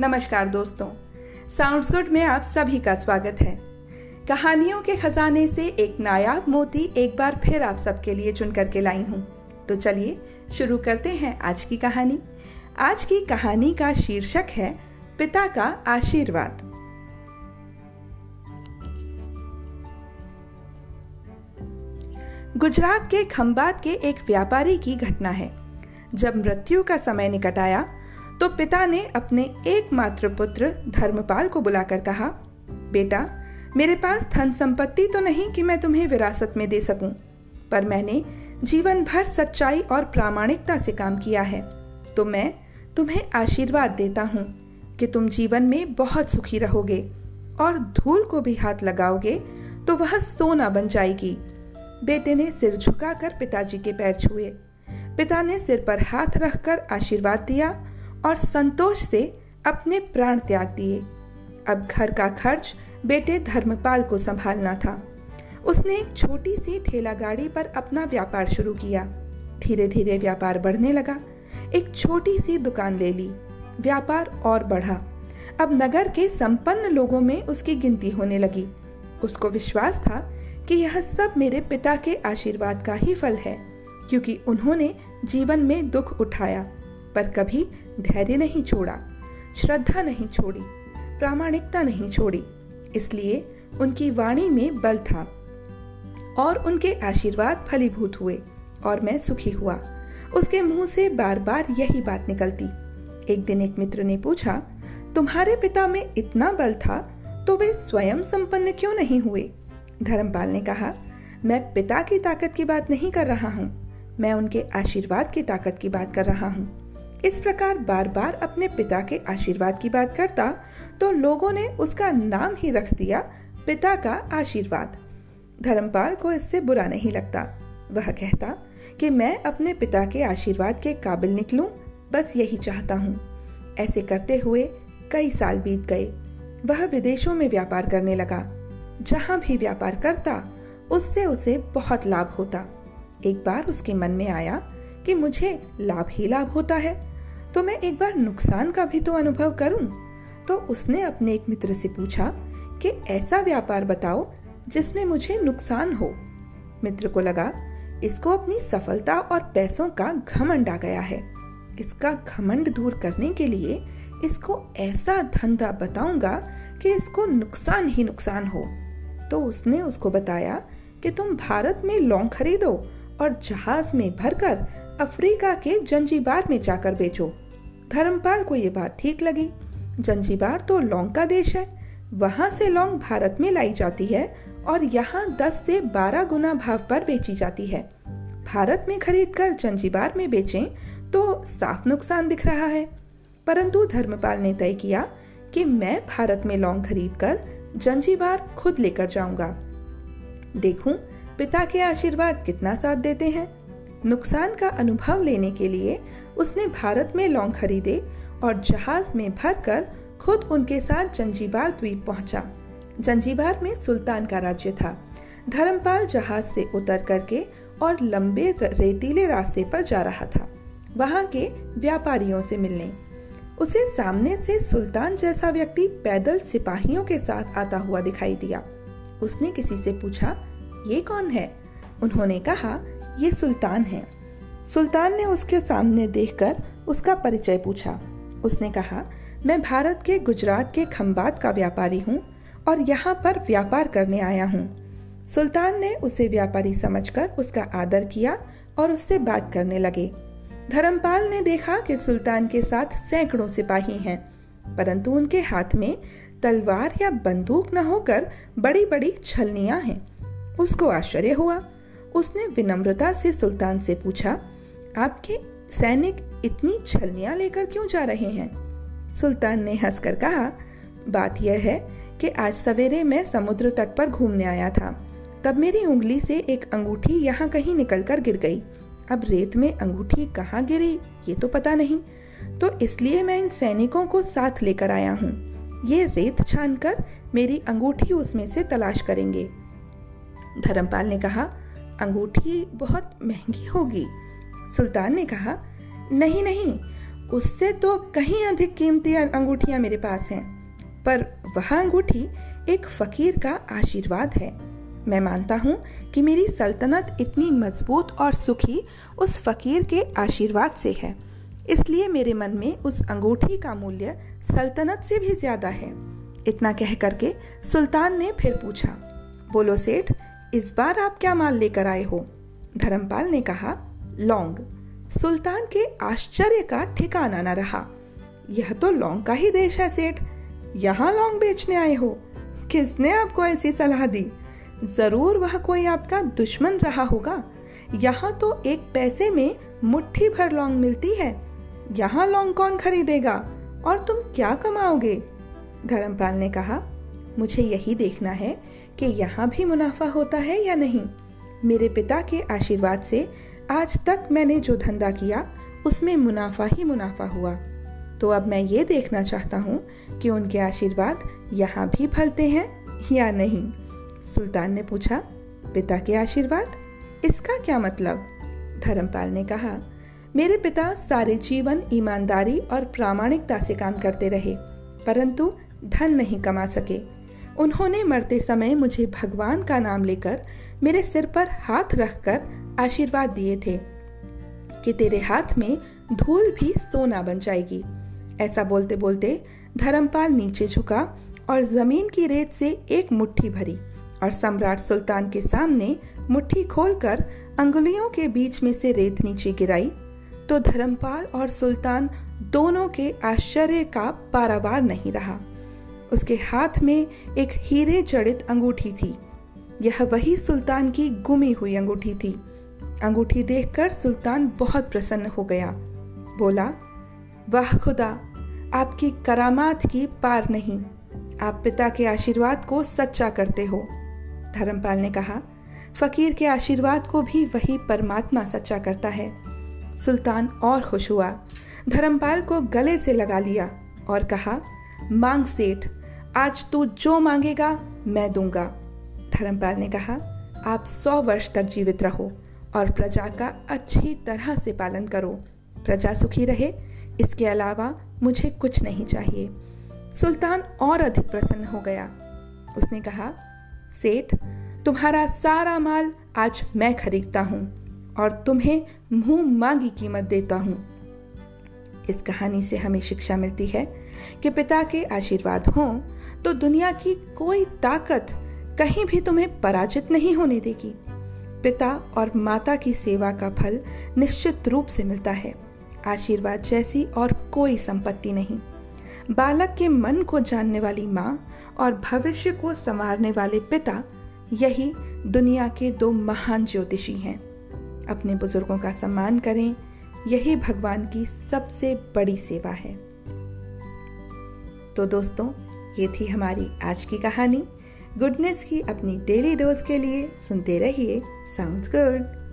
नमस्कार दोस्तों sounds good में आप सभी का स्वागत है। कहानियों के खजाने से एक नायाब मोती एक बार फिर आप सबके लिए चुन करके लाई हूँ। तो चलिए, शुरू करते हैं आज की कहानी। आज की कहानी का शीर्षक है, पिता का आशीर्वाद। गुजरात के खंबात के एक व्यापारी की घटना है। जब मृत्यु का समय निकट आया तो पिता ने अपने एकमात्र पुत्र धर्मपाल को बुलाकर कहा बेटा मेरे पास धन संपत्ति तो नहीं कि मैं तुम्हें विरासत में दे सकूँ, पर मैंने जीवन भर सच्चाई और प्रामाणिकता से काम किया है तो मैं तुम्हें आशीर्वाद देता हूँ कि तुम जीवन में बहुत सुखी रहोगे और धूल को भी हाथ लगाओगे तो वह सोना बन जाएगी। बेटे ने सिर झुकाकर पिताजी के पैर छुए। पिता ने सिर पर हाथ रखकर आशीर्वाद दिया और संतोष से अपने प्राण त्याग दिए। अब घर का खर्च बेटे धर्मपाल को संभालना था। उसने एक छोटी सी ठेला गाड़ी पर अपना व्यापार शुरू किया। धीरे धीरे व्यापार बढ़ने लगा। एक छोटी सी दुकान ले ली। व्यापार और बढ़ा। अब नगर के संपन्न लोगों में उसकी गिनती होने लगी। उसको विश्वास था कि यह सब मेरे पिता के आशीर्वाद का ही फल है, क्योंकि उन्होंने जीवन में दुख उठाया। पर कभी धैर्य नहीं छोड़ा, श्रद्धा नहीं छोड़ी, प्रामाणिकता नहीं छोड़ी, इसलिए उनकी वाणी में बल था और उनके आशीर्वाद फलीभूत हुए और मैं सुखी हुआ। उसके मुँह से बार बार यही बात निकलती। एक दिन एक मित्र ने पूछा, तुम्हारे पिता में इतना बल था तो वे स्वयं संपन्न क्यों नहीं हुए? धर्मपाल ने कहा, मैं पिता की ताकत की बात नहीं कर रहा हूँ, मैं उनके आशीर्वाद की ताकत की बात कर रहा हूँ। इस प्रकार बार बार अपने पिता के आशीर्वाद की बात करता तो लोगों ने उसका नाम ही रख दिया, पिता का आशीर्वाद। धर्मपाल को इससे बुरा नहीं लगता। वह कहता कि मैं अपने पिता के आशीर्वाद के काबिल निकलूं, बस यही चाहता हूँ। ऐसे करते हुए कई साल बीत गए। वह विदेशों में व्यापार करने लगा। जहाँ भी व्यापार करता, उससे उसे बहुत लाभ होता। एक बार उसके मन में आया कि मुझे लाभ ही लाभ होता है। तो मैं एक बार नुकसान का भी तो अनुभव करूँ? तो उसने अपने एक मित्र से पूछा कि ऐसा व्यापार बताओ जिसमें मुझे नुकसान हो। मित्र को लगा, इसको अपनी सफलता और पैसों का घमंड आ गया है। इसका घमंड दूर करने के लिए इसको ऐसा धंधा बताऊँगा कि इसको नुकसान ही नुकसान हो। तो उसने उसको बताया कि तुम भारत में लौंग खरीदो और जहाज़ में भरकर अफ्रीका के जंजीबार में जाकर बेचो। धर्मपाल को ये बात ठीक लगी। जंजीबार तो लौंग का देश है। वहाँ से लौंग भारत में लाई जाती है और यहाँ 10 से 12 गुना भाव पर बेची जाती है। भारत में खरीदकर जंजीबार में बेचें तो साफ़ नुकसान दिख रहा है। परंतु धर्मपाल ने तय किया कि मैं भारत में लौंग खरीद कर जंजीबार खुद लेकर जाऊँगा। देखूँ पिता के आशीर्वाद कितना साथ देते हैं। नुकसान का अनुभव लेने के लिए उसने भारत में लौंग खरीदे और जहाज़ में भरकर खुद उनके साथ जंजीबार द्वीप पहुँचा। जंजीबार में सुल्तान का राज्य था। धर्मपाल जहाज़ से उतर करके और लंबे रेतीले रास्ते पर जा रहा था। वहाँ के व्यापारियों से मिलने। उसे सामने से सुल्तान जैसा व्यक्ति पैदल सिपाहियों के साथ आता हुआ दिखाई दिया। उसने किसी से पूछा, ये कौन है? उन्होंने कहा, ये सुल्तान है। सुल्तान ने उसके सामने देखकर उसका परिचय पूछा। उसने कहा, मैं भारत के गुजरात के खम्बात का व्यापारी हूँ और यहाँ पर व्यापार करने आया हूँ। सुल्तान ने उसे व्यापारी समझकर उसका आदर किया और उससे बात करने लगे। धर्मपाल ने देखा कि सुल्तान के साथ सैकड़ों सिपाही हैं, परंतु उनके हाथ में तलवार या बंदूक न होकर बड़ी बड़ी छलनियाँ हैं। उसको आश्चर्य हुआ। उसने विनम्रता से सुल्तान से पूछा आपके सैनिक इतनी छलनियाँ लेकर क्यों जा रहे हैं? सुल्तान ने हंसकर कहा, बात यह है कि आज सवेरे मैं समुद्र तट पर घूमने आया था। तब मेरी उंगली से एक अंगूठी यहाँ कहीं निकलकर गिर गई। अब रेत में अंगूठी कहाँ गिरी, ये तो पता नहीं। तो इसलिए मैं इन सैनिकों को साथ लेकर आया हूँ। ये रेत छान कर मेरी अंगूठी उसमें से तलाश करेंगे। धर्मपाल ने कहा, अंगूठी बहुत महँगी होगी। सुल्तान ने कहा, नहीं नहीं, उससे तो कहीं अधिक कीमती अंगूठियाँ मेरे पास हैं, पर वह अंगूठी एक फकीर का आशीर्वाद है। मैं मानता हूँ कि मेरी सल्तनत इतनी मज़बूत और सुखी उस फकीर के आशीर्वाद से है, इसलिए मेरे मन में उस अंगूठी का मूल्य सल्तनत से भी ज़्यादा है। इतना कह करके सुल्तान ने फिर पूछा, बोलो सेठ, इस बार आप क्या माल लेकर आए हो? धर्मपाल ने कहा लौंग। सुल्तान के आश्चर्य का ठिकाना न रहा। यह तो लौंग का ही देश है, सेठ। यहाँ लौंग बेचने आए हो। किसने आपको ऐसी सलाह दी? ज़रूर वह कोई आपका दुश्मन रहा होगा। यहाँ तो एक पैसे में मुट्ठी भर लौंग मिलती है। यहाँ लौंग कौन खरीदेगा? और तुम क्या कमाओगे? धर्मपाल ने कहा, मुझे यही देखना है कि यहाँ भी मुनाफा होता है या नहीं। मेरे पिता के आशीर्वाद से आज तक मैंने जो धंधा किया, उसमें मुनाफा ही मुनाफा हुआ। तो अब मैं ये देखना चाहता हूँ कि उनके आशीर्वाद यहाँ भी फलते हैं या नहीं। सुल्तान ने पूछा, पिता के आशीर्वाद? इसका क्या मतलब? धर्मपाल ने कहा, मेरे पिता सारे जीवन ईमानदारी और प्रामाणिकता से काम करते रहे, परंतु धन नहीं कमा सके। उन्होंने मरते समय मुझे भगवान का नाम लेकर मेरे सिर पर हाथ रखकर आशीर्वाद दिए थे कि तेरे हाथ में धूल भी सोना बन जाएगी। ऐसा बोलते बोलते धर्मपाल नीचे झुका और ज़मीन की रेत से एक मुट्ठी भरी और सम्राट सुल्तान के सामने मुट्ठी खोलकर अंगुलियों के बीच में से रेत नीचे गिराई तो धर्मपाल और सुल्तान दोनों के आश्चर्य का पारावार नहीं रहा। उसके हाथ में एक हीरे जड़ित अंगूठी थी। यह वही सुल्तान की गुमी हुई अंगूठी थी। अंगूठी देखकर सुल्तान बहुत प्रसन्न हो गया। बोला, वाह खुदा, आपकी करामात की पार नहीं। आप पिता के आशीर्वाद को सच्चा करते हो। धर्मपाल ने कहा, फकीर के आशीर्वाद को भी वही परमात्मा सच्चा करता है। सुल्तान और खुश हुआ। धर्मपाल को गले से लगा लिया और कहा, मांग सेठ, आज तू जो मांगेगा, मैं दूँगा। धर्मपाल ने कहा, आप सौ वर्ष तक जीवित रहो। और प्रजा का अच्छी तरह से पालन करो। प्रजा सुखी रहे, इसके अलावा मुझे कुछ नहीं चाहिए। सुल्तान और अधिक प्रसन्न हो गया। उसने कहा, सेठ, तुम्हारा सारा माल आज मैं खरीदता हूँ और तुम्हें मुँह मांगी कीमत देता हूँ। इस कहानी से हमें शिक्षा मिलती है कि पिता के आशीर्वाद हों तो दुनिया की कोई ताकत कहीं भी तुम्हें पराजित नहीं होने देगी। पिता और माता की सेवा का फल निश्चित रूप से मिलता है। आशीर्वाद जैसी और कोई संपत्ति नहीं। बालक के मन को जानने वाली माँ और भविष्य को संवारने वाले पिता यही दुनिया के दो महान ज्योतिषी हैं। अपने बुज़ुर्गों का सम्मान करें, यही भगवान की सबसे बड़ी सेवा है। तो दोस्तों, ये थी हमारी आज की कहानी। गुडनेस की अपनी डेली डोज के लिए सुनते रहिए। Sounds good